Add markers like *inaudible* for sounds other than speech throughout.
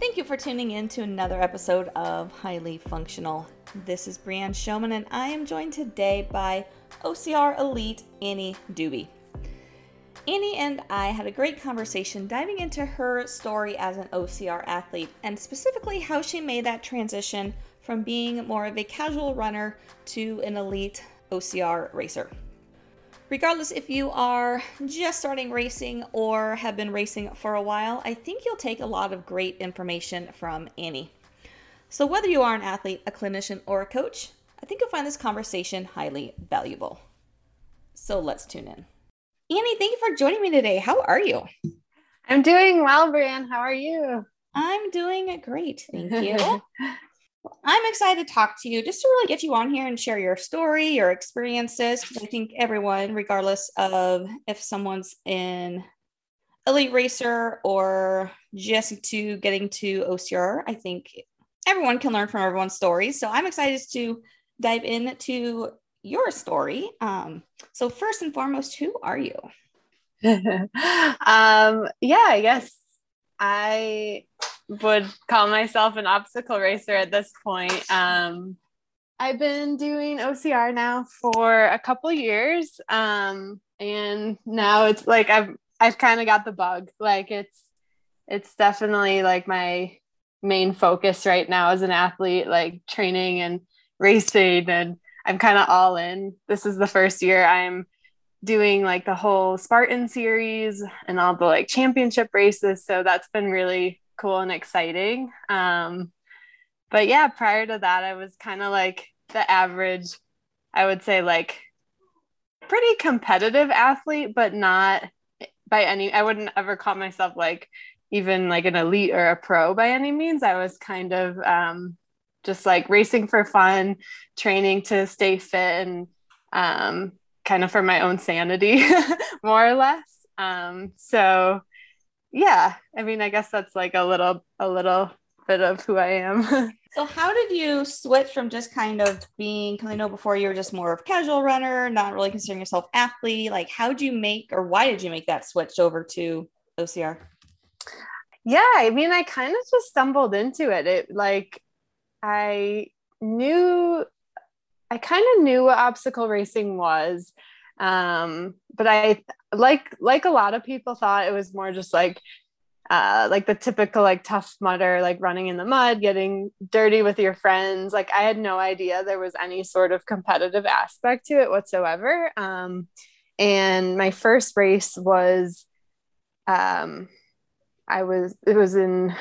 Thank you for tuning in to another episode of Highly Functional. This is Brianne Showman, and I am joined today by OCR Elite Annie Doobie. Annie and I had a great conversation diving into her story as an OCR athlete and specifically how she made that transition from being more of a casual runner to an elite OCR racer. Regardless if you are just starting racing or have been racing for a while, I think you'll take a lot of great information from Annie. So, whether you are an athlete, a clinician, or a coach, I think you'll find this conversation highly valuable. So, let's tune in. Annie, thank you for joining me today. How are you? I'm doing well, Brianne. How are you? I'm doing great. Thank you. *laughs* I'm excited to talk to you just to really get you on here and share your story, your experiences. I think everyone, regardless of if someone's in elite racer or just to getting to OCR, I think everyone can learn from everyone's stories. So I'm excited to dive into your story. Um, so first and foremost, who are you? *laughs* um, yeah, I guess I would call myself an obstacle racer at this point. Um, I've been doing OCR now for a couple years, um, and now it's like I've I've kind of got the bug. Like it's it's definitely like my main focus right now as an athlete, like training and racing, and I'm kind of all in. This is the first year I'm doing like the whole Spartan series and all the like championship races. So that's been really cool and exciting. Um, but yeah, prior to that, I was kind of like the average, I would say, like pretty competitive athlete, but not by any, I wouldn't ever call myself like even like an elite or a pro by any means. I was kind of um, just like racing for fun, training to stay fit and um, kind of for my own sanity, *laughs* more or less. Um, so yeah i mean i guess that's like a little a little bit of who i am. *laughs* So how did you switch from just kind of being because i know before you were just more of casual runner not really considering yourself athlete like how did you make or why did you make that switch over to ocr yeah i mean i kind of just stumbled into it. It like i knew i kind of knew what obstacle racing was um but i like like a lot of people thought it was more just like uh, like the typical like tough mudder like running in the mud getting dirty with your friends. Like i had no idea there was any sort of competitive aspect to it whatsoever. Um, and my first race was um, i was it was in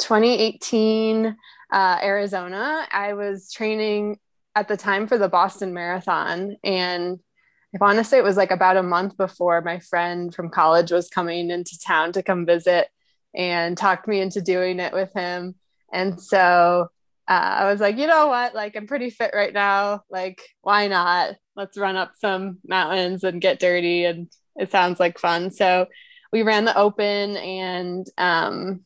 2018 uh, arizona. I was training at the time for the boston marathon and I want to say it was like about a month before my friend from college was coming into town to come visit and talked me into doing it with him. And so uh, I was like, you know what? Like, I'm pretty fit right now. Like, why not? Let's run up some mountains and get dirty. And it sounds like fun. So we ran the open and um,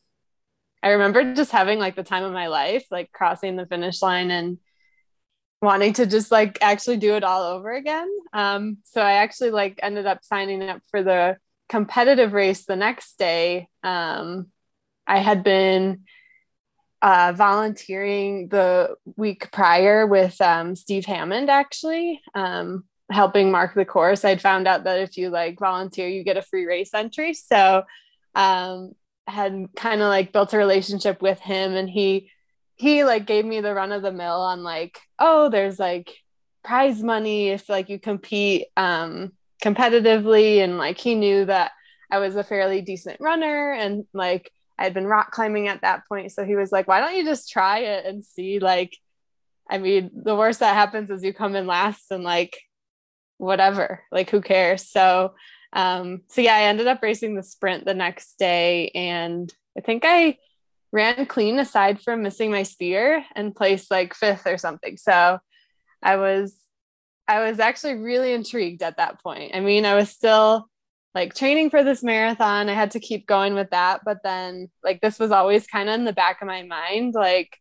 I remember just having like the time of my life, like crossing the finish line and wanting to just like actually do it all over again. Um, so I actually like ended up signing up for the competitive race the next day. Um, I had been uh, volunteering the week prior with um, Steve Hammond, actually, um, helping mark the course. I'd found out that if you like volunteer, you get a free race entry. So um, had kind of like built a relationship with him, and he he like gave me the run of the mill on like oh there's like prize money if like you compete um competitively. And like he knew that I was a fairly decent runner and like I'd been rock climbing at that point. So he was like why don't you just try it and see like I mean the worst that happens is you come in last and like whatever like who cares? So um so yeah I ended up racing the sprint the next day. And I think I ran clean aside from missing my spear and placed like fifth or something. So I was I was actually really intrigued at that point. I mean, I was still like training for this marathon. I had to keep going with that, but then like this was always kind of in the back of my mind like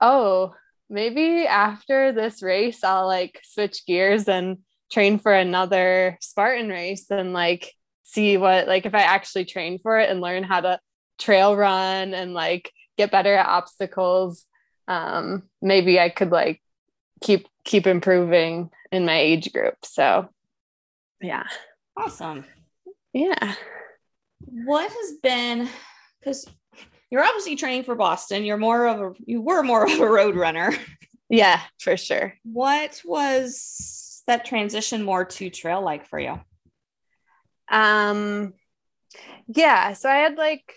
oh, maybe after this race I'll like switch gears and train for another Spartan race and like see what like if I actually train for it and learn how to trail run and like get better at obstacles um, maybe i could like keep keep improving in my age group. So yeah. Awesome. Yeah. What has been because you're obviously training for boston. You're more of a you were more of a road runner. Yeah for sure. What was that transition more to trail like for you? Um yeah so i had like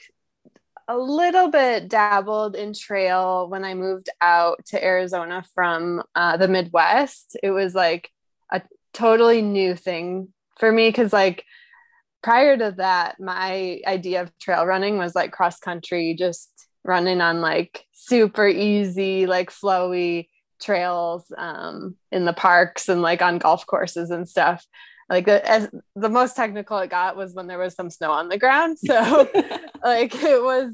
a little bit dabbled in trail when I moved out to Arizona from uh, the Midwest. It was like a totally new thing for me because, like, prior to that, my idea of trail running was like cross country, just running on like super easy, like flowy trails um, in the parks and like on golf courses and stuff like the, as the most technical it got was when there was some snow on the ground. So *laughs* *laughs* like it was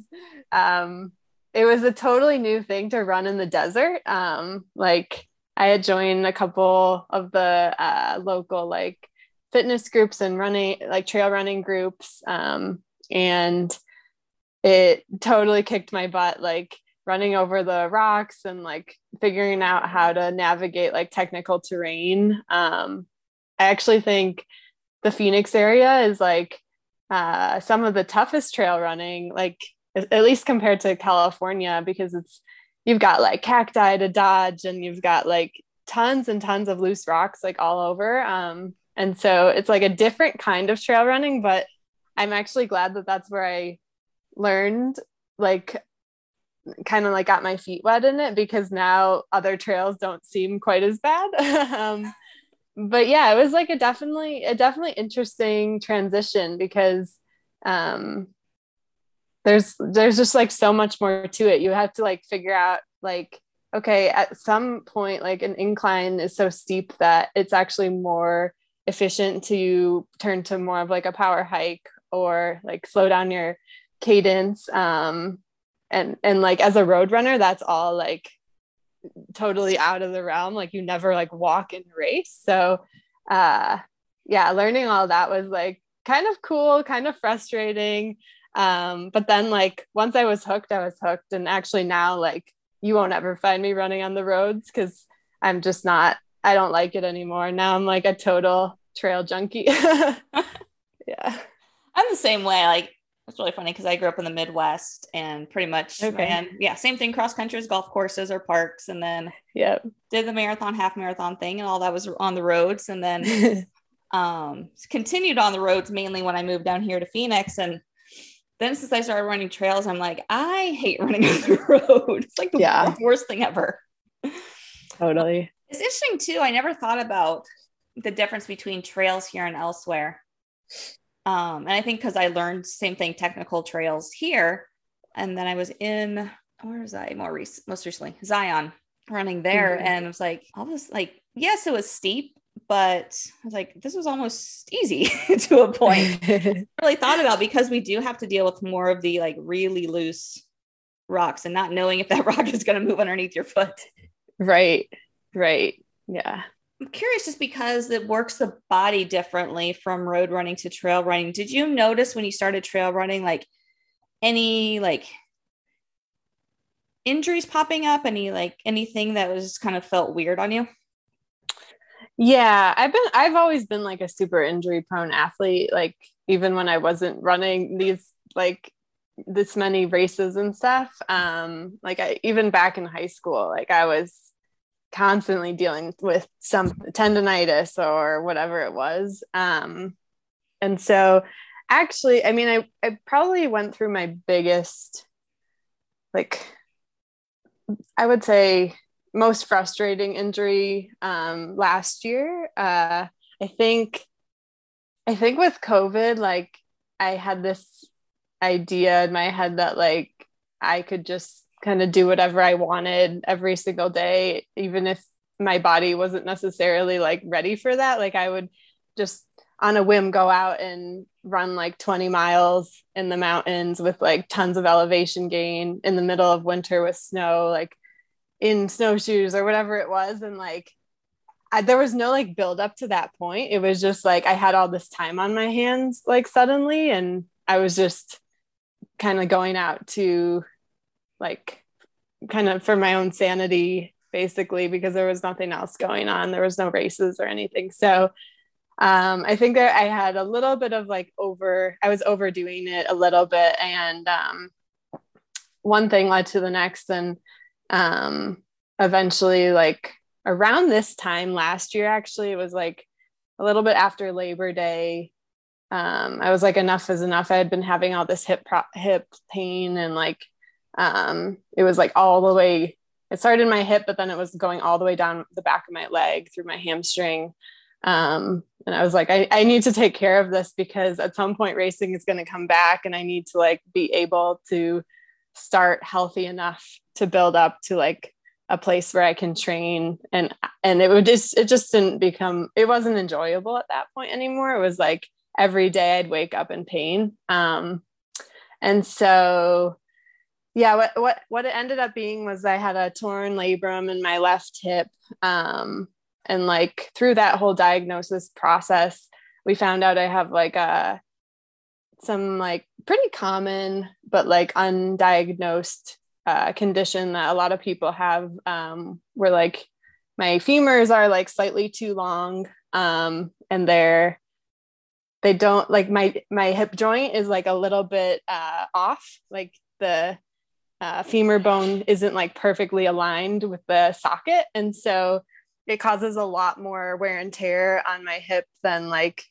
um it was a totally new thing to run in the desert. Um like i had joined a couple of the uh, local like fitness groups and running like trail running groups. Um and it totally kicked my butt like running over the rocks and like figuring out how to navigate like technical terrain. Um I actually think the Phoenix area is like uh, some of the toughest trail running, like at least compared to California, because it's you've got like cacti to dodge and you've got like tons and tons of loose rocks like all over. Um, and so it's like a different kind of trail running, but I'm actually glad that that's where I learned like kind of like got my feet wet in it because now other trails don't seem quite as bad. *laughs* um, but yeah, it was like a definitely a definitely interesting transition because um there's there's just like so much more to it. You have to like figure out like okay, at some point like an incline is so steep that it's actually more efficient to turn to more of like a power hike or like slow down your cadence um and and like as a road runner that's all like totally out of the realm like you never like walk and race. So uh yeah learning all that was like kind of cool kind of frustrating. Um but then like once i was hooked i was hooked. And actually now like you won't ever find me running on the roads because i'm just not i don't like it anymore. Now i'm like a total trail junkie. *laughs* Yeah. I'm the same way. Like it's really funny because I grew up in the Midwest and pretty much okay. ran, yeah, same thing, cross countries, golf courses or parks, and then yeah, did the marathon, half marathon thing, and all that was on the roads, and then *laughs* um, continued on the roads mainly when I moved down here to Phoenix, and then since I started running trails, I'm like, I hate *laughs* running on the road. It's like the yeah. worst thing ever. Totally. It's interesting too. I never thought about the difference between trails here and elsewhere. Um, and I think because I learned same thing, technical trails here, and then I was in where was I more recent, most recently Zion running there, mm-hmm. and I was like all this like yes, it was steep, but I was like this was almost easy *laughs* to a point. *laughs* really thought about because we do have to deal with more of the like really loose rocks and not knowing if that *laughs* rock is going to move underneath your foot. Right. Right. Yeah. I'm curious just because it works the body differently from road running to trail running. Did you notice when you started trail running, like any like injuries popping up? Any like anything that was kind of felt weird on you? Yeah, I've been I've always been like a super injury prone athlete. Like even when I wasn't running these like this many races and stuff. Um, like I even back in high school, like I was constantly dealing with some tendonitis or whatever it was. Um, and so actually, I mean, I, I probably went through my biggest, like, I would say most frustrating injury um, last year. Uh, I think, I think with COVID, like I had this idea in my head that like I could just kind of do whatever I wanted every single day, even if my body wasn't necessarily like ready for that. Like I would just on a whim go out and run like 20 miles in the mountains with like tons of elevation gain in the middle of winter with snow, like in snowshoes or whatever it was. And like I, there was no like build up to that point. It was just like I had all this time on my hands, like suddenly, and I was just kind of going out to like kind of for my own sanity basically because there was nothing else going on there was no races or anything so um, I think that I had a little bit of like over, I was overdoing it a little bit. And um, one thing led to the next. And um, eventually, like around this time last year, actually, it was like a little bit after Labor Day. Um, I was like, enough is enough. I had been having all this hip pro- hip pain and like um, it was like all the way. It started in my hip, but then it was going all the way down the back of my leg through my hamstring. Um, and I was like, I, I need to take care of this because at some point racing is going to come back and I need to like be able to start healthy enough to build up to like a place where I can train and and it would just it just didn't become it wasn't enjoyable at that point anymore. It was like every day I'd wake up in pain. Um and so yeah, what what what it ended up being was I had a torn labrum in my left hip. Um and like through that whole diagnosis process we found out i have like a some like pretty common but like undiagnosed uh, condition that a lot of people have um, where like my femurs are like slightly too long um, and they're they don't like my my hip joint is like a little bit uh, off like the uh, femur bone isn't like perfectly aligned with the socket. And so it causes a lot more wear and tear on my hip than like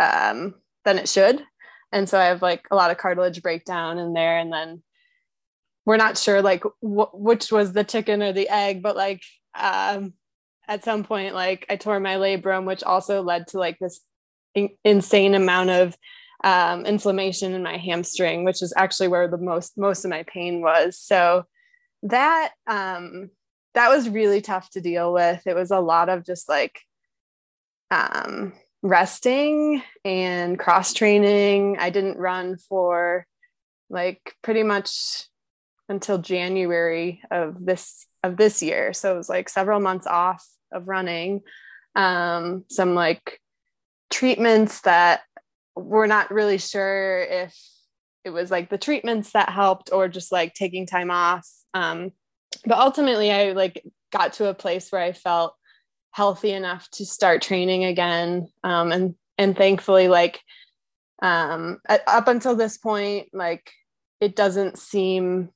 um, than it should. And so i have like a lot of cartilage breakdown in there. And then we're not sure like wh- which was the chicken or the egg but like um, at some point like i tore my labrum which also led to like this in- insane amount of um, inflammation in my hamstring which is actually where the most most of my pain was so that um that was really tough to deal with. It was a lot of just like um, resting and cross training. I didn't run for like pretty much until January of this of this year. So it was like several months off of running. Um, some like treatments that we're not really sure if it was like the treatments that helped or just like taking time off. Um, but ultimately i like got to a place where i felt healthy enough to start training again um, and and thankfully like um, up until this point like it doesn't seem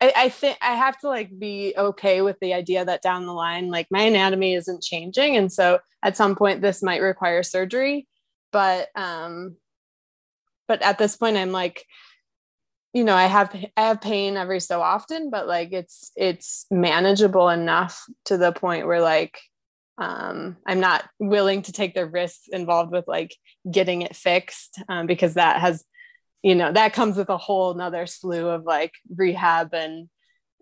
I, I think i have to like be okay with the idea that down the line like my anatomy isn't changing and so at some point this might require surgery but um but at this point i'm like you know i have i have pain every so often but like it's it's manageable enough to the point where like um, i'm not willing to take the risks involved with like getting it fixed um, because that has you know that comes with a whole nother slew of like rehab and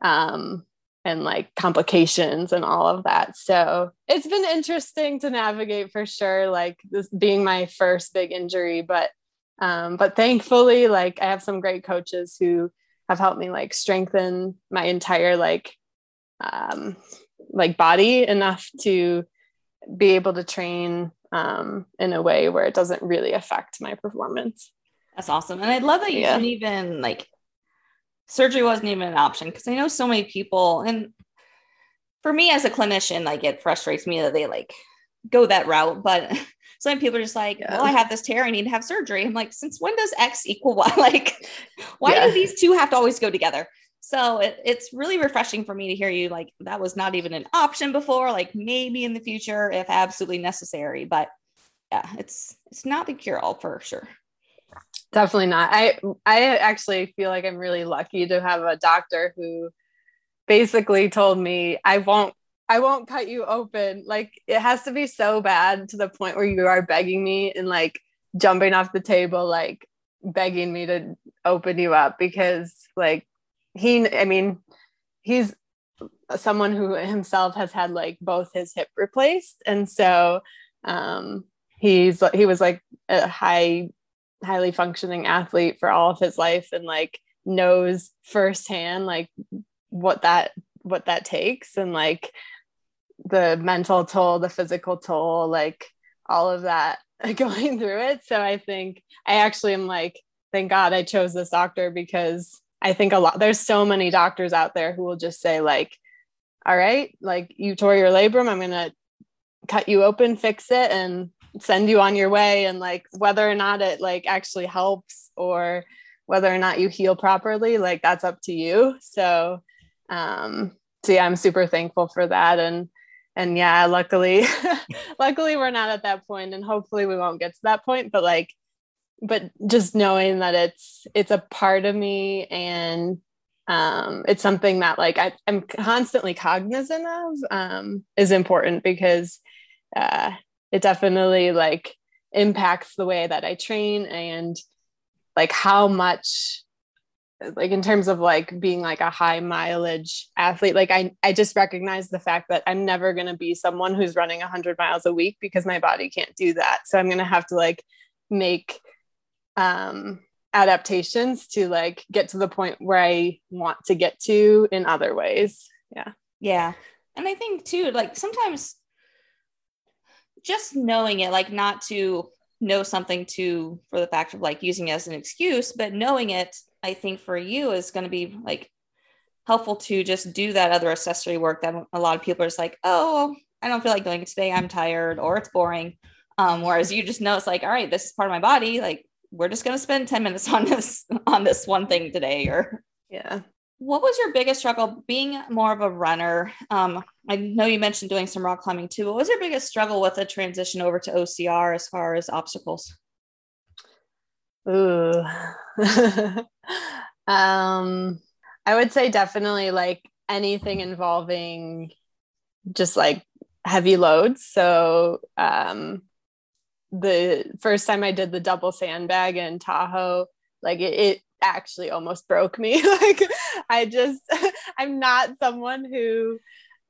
um and like complications and all of that so it's been interesting to navigate for sure like this being my first big injury but um, but thankfully, like I have some great coaches who have helped me like strengthen my entire like um, like body enough to be able to train um, in a way where it doesn't really affect my performance. That's awesome. And I love that you yeah. didn't even like surgery wasn't even an option because I know so many people and for me as a clinician, like it frustrates me that they like go that route, but *laughs* some people are just like, yeah. well, I have this tear, I need to have surgery. I'm like, since when does X equal Y? *laughs* like, why yeah. do these two have to always go together? So it, it's really refreshing for me to hear you like that was not even an option before, like maybe in the future if absolutely necessary. But yeah, it's it's not the cure all for sure. Definitely not. I I actually feel like I'm really lucky to have a doctor who basically told me I won't I won't cut you open. Like it has to be so bad to the point where you are begging me and like jumping off the table, like begging me to open you up because like he, I mean, he's someone who himself has had like both his hip replaced. And so um he's he was like a high highly functioning athlete for all of his life and like knows firsthand like what that what that takes and like the mental toll, the physical toll, like all of that *laughs* going through it. So I think I actually am like, thank God I chose this doctor because I think a lot there's so many doctors out there who will just say like all right, like you tore your labrum, I'm going to cut you open, fix it and send you on your way and like whether or not it like actually helps or whether or not you heal properly, like that's up to you. So um so yeah, I'm super thankful for that and and yeah, luckily *laughs* luckily we're not at that point and hopefully we won't get to that point, but like but just knowing that it's it's a part of me and um, it's something that like I, am constantly cognizant of um, is important because uh, it definitely like impacts the way that I train and like how much like in terms of like being like a high mileage athlete like i i just recognize the fact that i'm never going to be someone who's running 100 miles a week because my body can't do that so i'm going to have to like make um adaptations to like get to the point where I want to get to in other ways. Yeah. Yeah. And I think too, like sometimes just knowing it, like not to know something to for the fact of like using it as an excuse, but knowing it, I think for you is going to be like helpful to just do that other accessory work that a lot of people are just like, oh, I don't feel like doing it today. I'm tired or it's boring. Um, whereas you just know it's like, all right, this is part of my body. Like we're just going to spend 10 minutes on this on this one thing today or yeah what was your biggest struggle? Being more of a runner um, i know you mentioned doing some rock climbing too what was your biggest struggle with the transition over to ocr as far as obstacles? Ooh. *laughs* Um i would say definitely like anything involving just like heavy loads. So um the first time I did the double sandbag in Tahoe, like it, it actually almost broke me. *laughs* like I just, *laughs* I'm not someone who,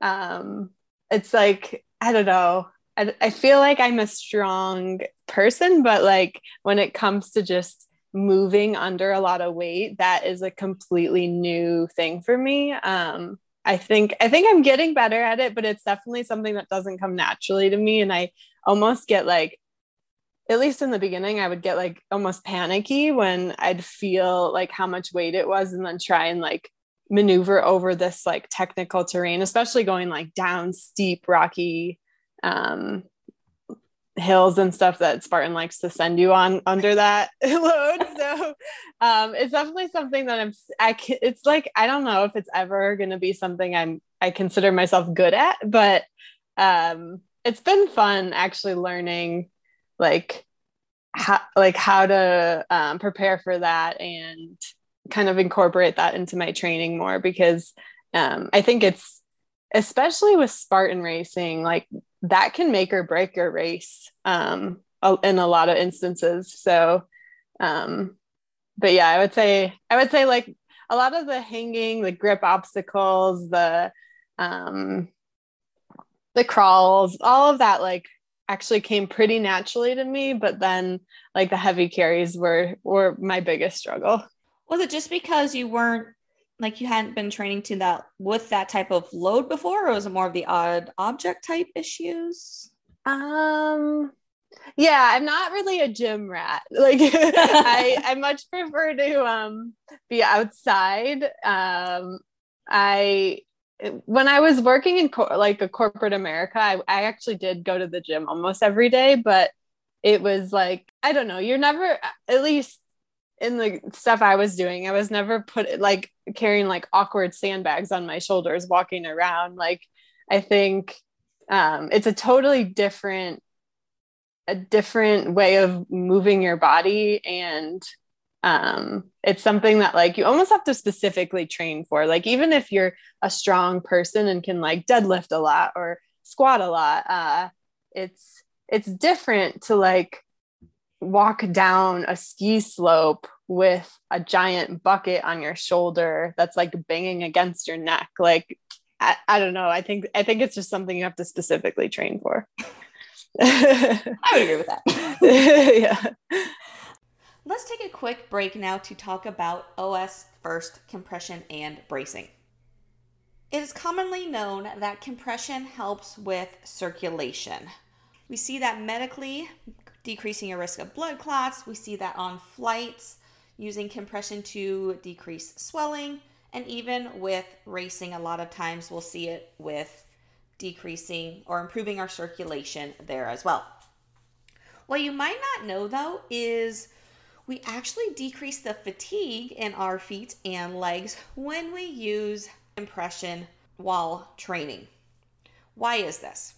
um, it's like, I don't know. I, I feel like I'm a strong person, but like when it comes to just moving under a lot of weight, that is a completely new thing for me. Um, I think I think I'm getting better at it, but it's definitely something that doesn't come naturally to me. And I almost get like at least in the beginning, I would get like almost panicky when I'd feel like how much weight it was and then try and like maneuver over this like technical terrain, especially going like down steep, rocky um, hills and stuff that Spartan likes to send you on under that *laughs* load. So um, it's definitely something that I'm, I can, it's like, I don't know if it's ever going to be something I'm, I consider myself good at, but um, it's been fun actually learning like how like how to um, prepare for that and kind of incorporate that into my training more because um, I think it's especially with Spartan racing like that can make or break your race um, in a lot of instances. So, um, but yeah, I would say I would say like a lot of the hanging, the grip obstacles, the um, the crawls, all of that like actually came pretty naturally to me but then like the heavy carries were were my biggest struggle. Was it just because you weren't like you hadn't been training to that with that type of load before or was it more of the odd object type issues? Um yeah i'm not really a gym rat. *laughs* Like i i much prefer to um be outside. Um i when I was working in co- like a corporate America, I, I actually did go to the gym almost every day, but it was like, I don't know, you're never, at least in the stuff I was doing, I was never put like carrying like awkward sandbags on my shoulders walking around. Like, I think um, it's a totally different, a different way of moving your body and um it's something that like you almost have to specifically train for like even if you're a strong person and can like deadlift a lot or squat a lot uh it's it's different to like walk down a ski slope with a giant bucket on your shoulder that's like banging against your neck. Like I, I don't know. I think i think it's just something you have to specifically train for. *laughs* I would agree with that. *laughs* Yeah Let's take a quick break now to talk about OS first compression and bracing. It is commonly known that compression helps with circulation. We see that medically, decreasing your risk of blood clots. We see that on flights, using compression to decrease swelling, and even with racing, a lot of times we'll see it with decreasing or improving our circulation there as well. What you might not know though is we actually decrease the fatigue in our feet and legs when we use compression while training. Why is this?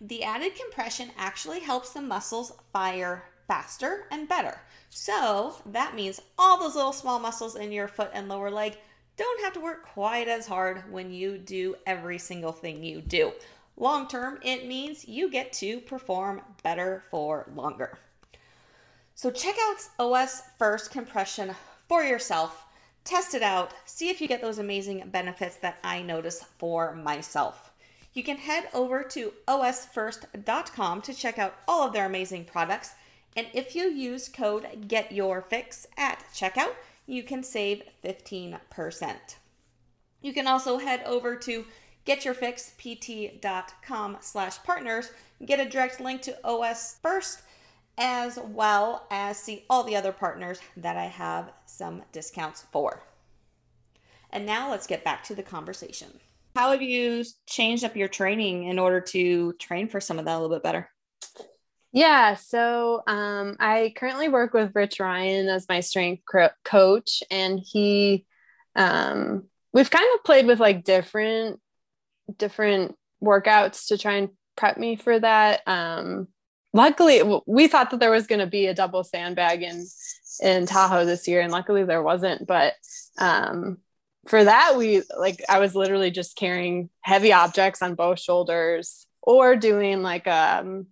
The added compression actually helps the muscles fire faster and better. So that means all those little small muscles in your foot and lower leg don't have to work quite as hard when you do every single thing you do. Long term, it means you get to perform better for longer. So check out OS First Compression for yourself. Test it out. See if you get those amazing benefits that I notice for myself. You can head over to os1st.com to check out all of their amazing products. And if you use code GETYOURFIX at checkout, you can save 15%. You can also head over to getyourfixpt.com slash partners, get a direct link to OS1st, as well as see all the other partners that I have some discounts for. And now let's get back to the conversation. How have you changed up your training in order to train for some of that a little bit better? Yeah, so um, I currently work with Rich Ryan as my strength coach, and he, um, we've kind of played with like different, different workouts to try and prep me for that. Um, luckily, we thought that there was going to be a double sandbag in in Tahoe this year, and luckily there wasn't. But um, for that, we like I was literally just carrying heavy objects on both shoulders, or doing like um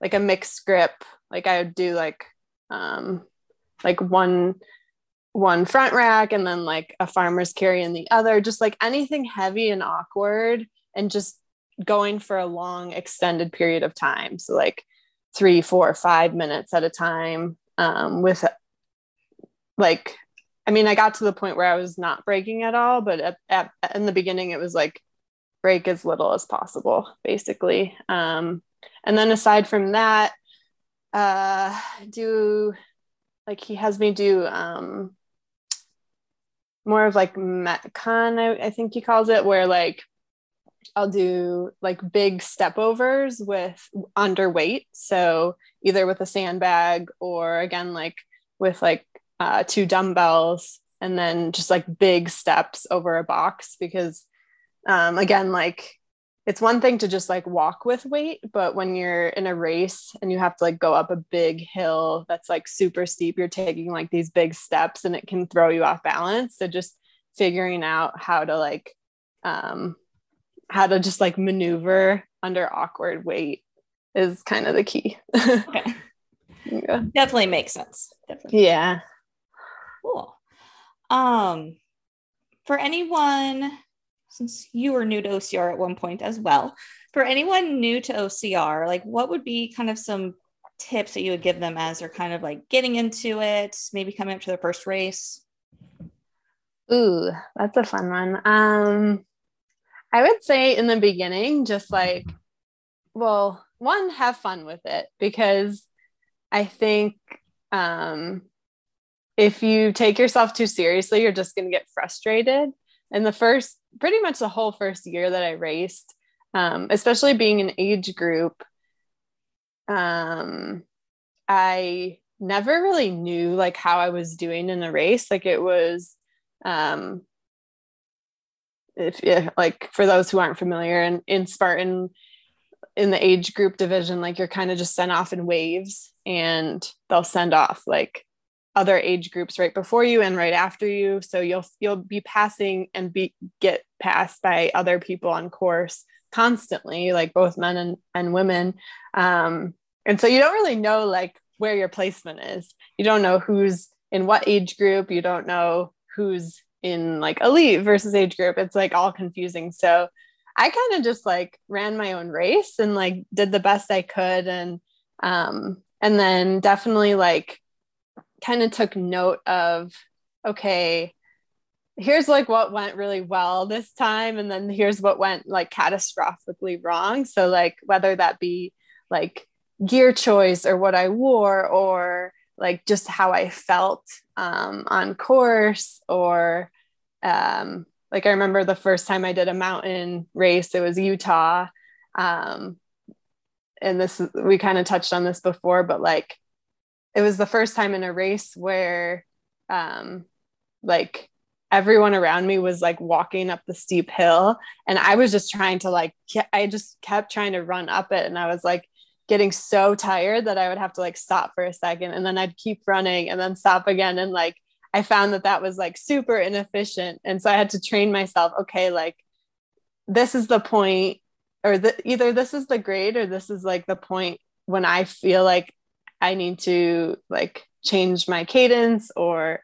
like a mixed grip. Like I would do like um like one one front rack and then like a farmer's carry in the other, just like anything heavy and awkward and just going for a long extended period of time. So like three, four, five minutes at a time um, with like, I mean, I got to the point where I was not breaking at all, but at, at, in the beginning, it was like break as little as possible, basically. Um, and then aside from that uh do like he has me do um more of like metcon I, I think he calls it where like I'll do like big step overs with underweight. So either with a sandbag or again, like with like uh, two dumbbells and then just like big steps over a box because um, again, like it's one thing to just like walk with weight, but when you're in a race and you have to like go up a big hill that's like super steep, you're taking like these big steps and it can throw you off balance. So just figuring out how to like um how to just like maneuver under awkward weight is kind of the key. okay. *laughs* Yeah. Definitely makes sense. Definitely. Yeah. Cool. Um for anyone since you were new to OCR at one point as well, for anyone new to OCR, like what would be kind of some tips that you would give them as they're kind of like getting into it, maybe coming up to their first race? Ooh, that's a fun one. Um, I would say in the beginning, just like, well, one, have fun with it because I think um, if you take yourself too seriously, you're just going to get frustrated And the first pretty much the whole first year that I raced, um, especially being an age group, um, I never really knew like how I was doing in the race. Like it was, um, if yeah, like for those who aren't familiar, and in Spartan, in the age group division, like you're kind of just sent off in waves, and they'll send off like other age groups right before you and right after you. So you'll you'll be passing and be get passed by other people on course constantly like both men and, and women. Um, and so you don't really know like where your placement is. You don't know who's in what age group. You don't know who's in like elite versus age group it's like all confusing. So i kind of just like ran my own race and like did the best i could and um and then definitely like kind of took note of okay here's like what went really well this time and then here's what went like catastrophically wrong. So like whether that be like gear choice or what i wore or like just how I felt um, on course or um, like I remember the first time I did a mountain race, it was Utah. Um, and this we kind of touched on this before, but like it was the first time in a race where um, like everyone around me was like walking up the steep hill and I was just trying to like I just kept trying to run up it and I was like getting so tired that I would have to like stop for a second and then I'd keep running and then stop again and like I found that that was like super inefficient. And so I had to train myself, okay, like this is the point, or the, either this is the grade or this is like the point when I feel like I need to like change my cadence or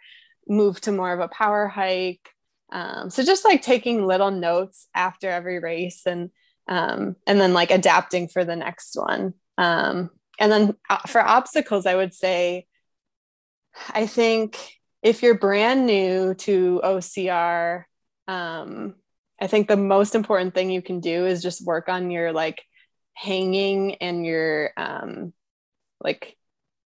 move to more of a power hike. Um, so just like taking little notes after every race and um, and then like adapting for the next one. Um, and then uh, for obstacles, I would say, I think if you're brand new to OCR, um, I think the most important thing you can do is just work on your like hanging and your um, like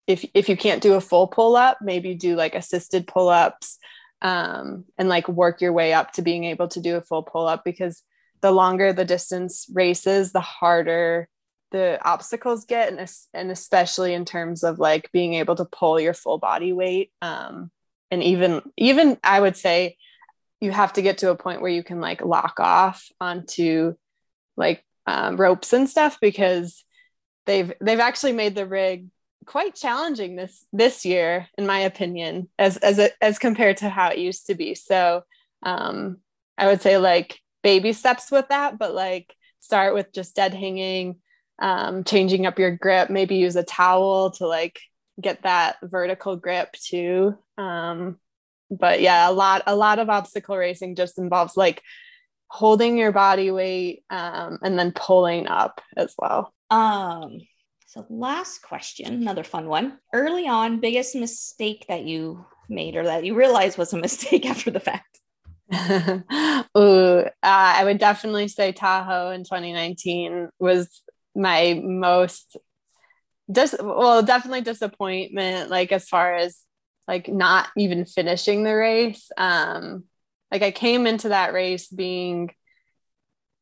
if if you can't do a full pull up, maybe do like assisted pull ups um, and like work your way up to being able to do a full pull up because the longer the distance races, the harder the obstacles get and, and especially in terms of like being able to pull your full body weight um, and even even i would say you have to get to a point where you can like lock off onto like um, ropes and stuff because they've they've actually made the rig quite challenging this this year in my opinion as as a, as compared to how it used to be. So um i would say like baby steps with that but like start with just dead hanging um changing up your grip maybe use a towel to like get that vertical grip too. Um, but yeah, a lot a lot of obstacle racing just involves like holding your body weight um, and then pulling up as well. Um, so last question, another fun one. Early on, biggest mistake that you made or that you realized was a mistake *laughs* after the fact. *laughs* Ooh, uh, I would definitely say Tahoe in 2019 was my most just well definitely disappointment like as far as like not even finishing the race. Um like i came into that race being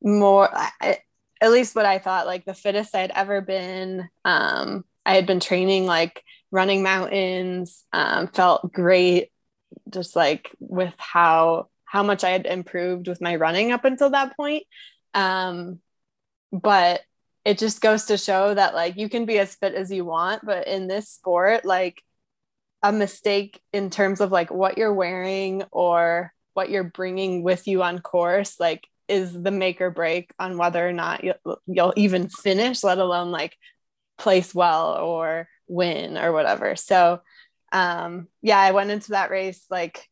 more I, at least what i thought like the fittest i'd ever been. Um i had been training like running mountains um felt great just like with how how much i had improved with my running up until that point. Um but it just goes to show that like you can be as fit as you want but in this sport like a mistake in terms of like what you're wearing or what you're bringing with you on course like is the make or break on whether or not you'll, you'll even finish let alone like place well or win or whatever. So um yeah i went into that race like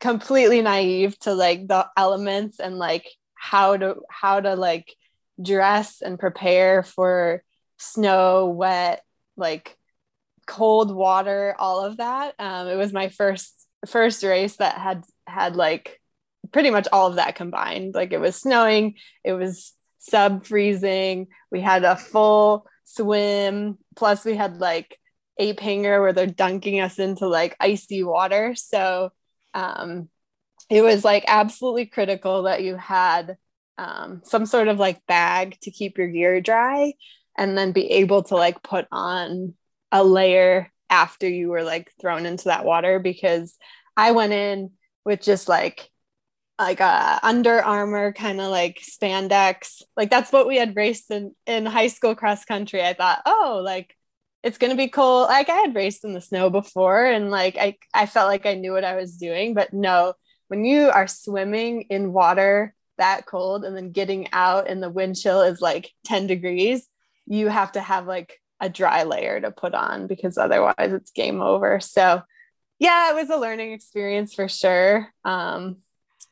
completely naive to like the elements and like how to how to like dress and prepare for snow, wet, like cold water, all of that. Um, it was my first first race that had had like pretty much all of that combined. Like it was snowing, it was sub freezing. We had a full swim, plus we had like ape hanger where they're dunking us into like icy water. So um, it was like absolutely critical that you had um, some sort of like bag to keep your gear dry and then be able to like put on a layer after you were like thrown into that water because I went in with just like like a Under Armour kind of like spandex. Like that's what we had raced in in high school cross country. I thought oh like it's gonna be cold like i had raced in the snow before and like i i felt like i knew what i was doing but no when you are swimming in water that cold and then getting out and the wind chill is like 10 degrees, you have to have like a dry layer to put on because otherwise it's game over. So, yeah, it was a learning experience for sure. Um,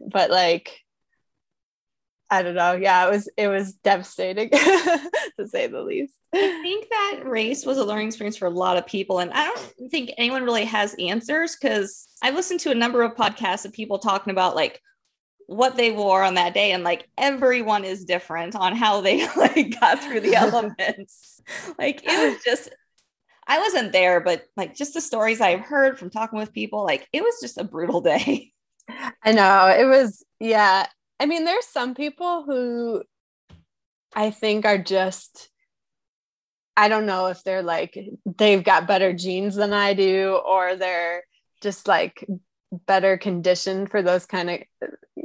but like, I don't know. Yeah, it was it was devastating *laughs* to say the least. I think that race was a learning experience for a lot of people, and I don't think anyone really has answers because I've listened to a number of podcasts of people talking about like what they wore on that day and like everyone is different on how they *laughs* like got through the *laughs* elements like it was just I wasn't there, but like just the stories I've heard from talking with people, like it was just a brutal day. *laughs* I know it was, yeah. I mean, there's some people who I think are just, I don't know if they're like, they've got better genes than I do, or they're just like better conditioned for those kind of,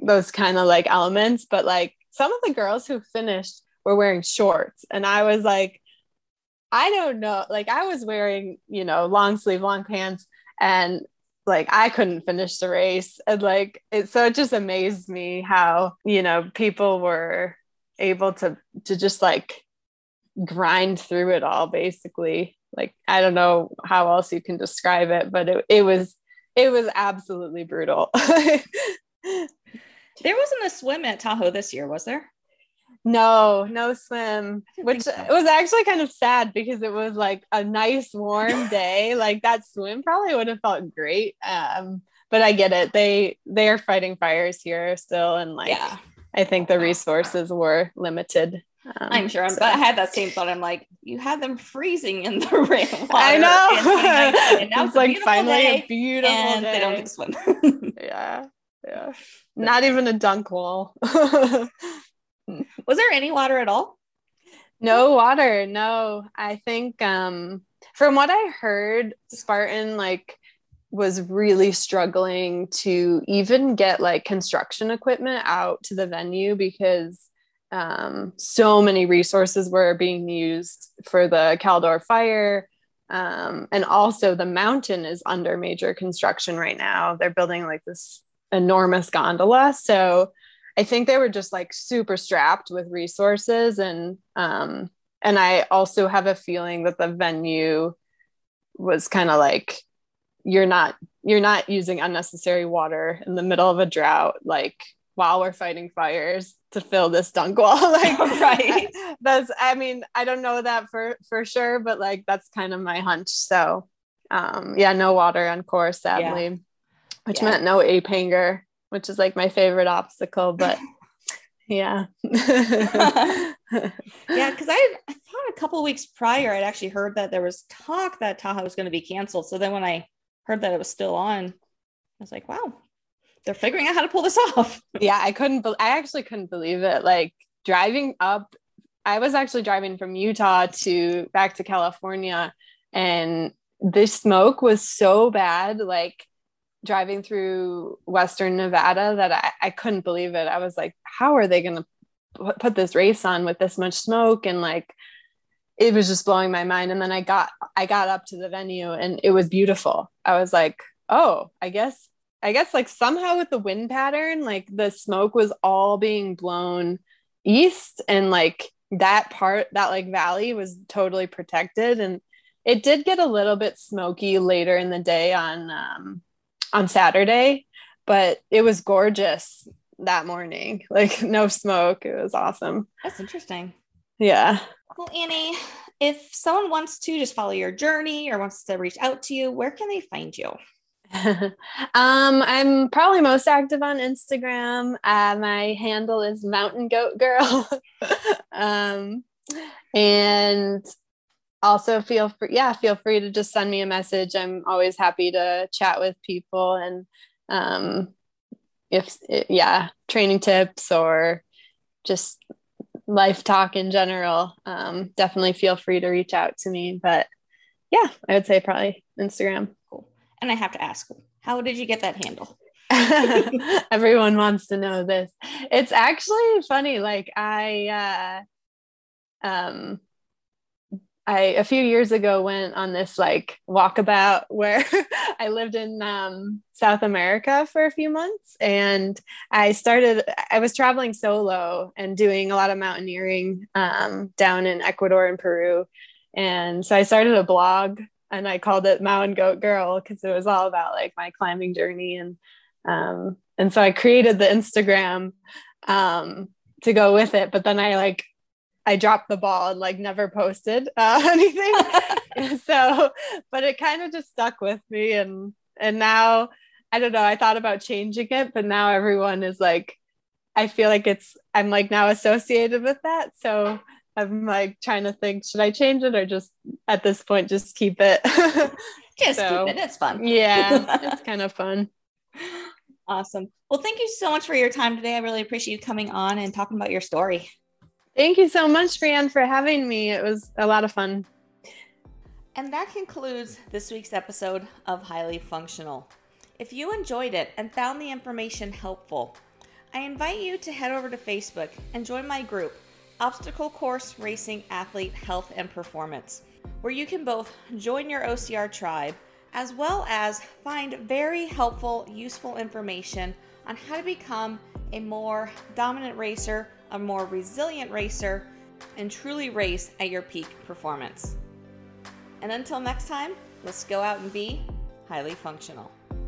those kind of like elements. But like some of the girls who finished were wearing shorts. And I was like, I don't know. Like I was wearing, you know, long sleeve, long pants, and like I couldn't finish the race. And like it so it just amazed me how, you know, people were able to to just like grind through it all basically. Like I don't know how else you can describe it, but it, it was it was absolutely brutal. *laughs* there wasn't a swim at Tahoe this year, was there? No, no swim, which so. was actually kind of sad because it was like a nice warm *laughs* day. like that swim probably would have felt great. Um, but I get it. They they are fighting fires here still, and like yeah. I think the resources were limited. Um, I'm sure. I'm, so. I had that same thought. I'm like, you had them freezing in the *laughs* rain. I know. and now *laughs* it's, it's like finally a beautiful and day. They don't swim. yeah, yeah. Not even a dunk wall. Was there any water at all? No water. No. I think um from what I heard, Spartan like was really struggling to even get like construction equipment out to the venue because um, so many resources were being used for the Caldor fire. Um, and also, the mountain is under major construction right now. They're building like this enormous gondola. So I think they were just like super strapped with resources and um and I also have a feeling that the venue was kind of like you're not you're not using unnecessary water in the middle of a drought like while we're fighting fires to fill this dunk wall *laughs* like *laughs* right that's i mean i don't know that for for sure but like that's kind of my hunch so um yeah no water on course sadly. Which yeah. meant no ape hanger which is like my favorite obstacle, but *laughs* yeah. *laughs* yeah, because I, I thought a couple weeks prior I'd actually heard that there was talk that Tahoe was going to be canceled. So then when I heard that it was still on, I was like, wow, they're figuring out how to pull this *laughs* off. yeah, I couldn't, be- I actually couldn't believe it. Like driving up, I was actually driving from Utah to back to California, and the smoke was so bad. Like driving through Western Nevada that I, I couldn't believe it. I was like, how are they going to put this race on with this much smoke? And like, it was just blowing my mind. And then I got, I got up to the venue and it was beautiful. I was like, oh, I guess, I guess like somehow with the wind pattern, like the smoke was all being blown east and like that part, that like valley was totally protected. And it did get a little bit smoky later in the day on, um, on Saturday, but it was gorgeous that morning. *laughs* Like no smoke. It was awesome. That's interesting. Yeah. Well, Annie, if someone wants to just follow your journey or wants to reach out to you, where can they find you? *laughs* um, I'm probably most active on Instagram. Uh, my handle is Mountain Goat Girl. *laughs* um, and also feel free yeah feel free to just send me a message. I'm always happy to chat with people and um if yeah training tips or just life talk in general um definitely feel free to reach out to me. But yeah i would say probably instagram. Cool. And i have to ask how did you get that handle? *laughs* Everyone wants to know this. It's actually funny like i uh um I a few years ago went on this like walkabout *laughs* where I lived in um, South America for a few months, and I started. I was traveling solo and doing a lot of mountaineering um, down in Ecuador and Peru, and so I started a blog and I called it Mountain Goat Girl because it was all about like my climbing journey and um, and so I created the Instagram um, to go with it, but then I like I dropped the ball and like never posted uh, *laughs* anything. *laughs* so, but it kind of just stuck with me, and and now I don't know. I thought about changing it, but now everyone is like, I feel like it's I'm like now associated with that. So I'm like trying to think, should I change it or just at this point just keep it? *laughs* just so, keep it. It's fun. Yeah, it's kind of fun. Awesome. Well, thank you so much for your time today. I really appreciate you coming on and talking about your story. Thank you so much, Brianne, for having me. It was a lot of fun. And that concludes this week's episode of Highly Functional. If you enjoyed it and found the information helpful, I invite you to head over to Facebook and join my group, Obstacle Course Racing Athlete Health and Performance, where you can both join your OCR tribe as well as find very helpful, useful information on how to become a more dominant racer, a more resilient racer, and truly race at your peak performance. And until next time, let's go out and be highly functional.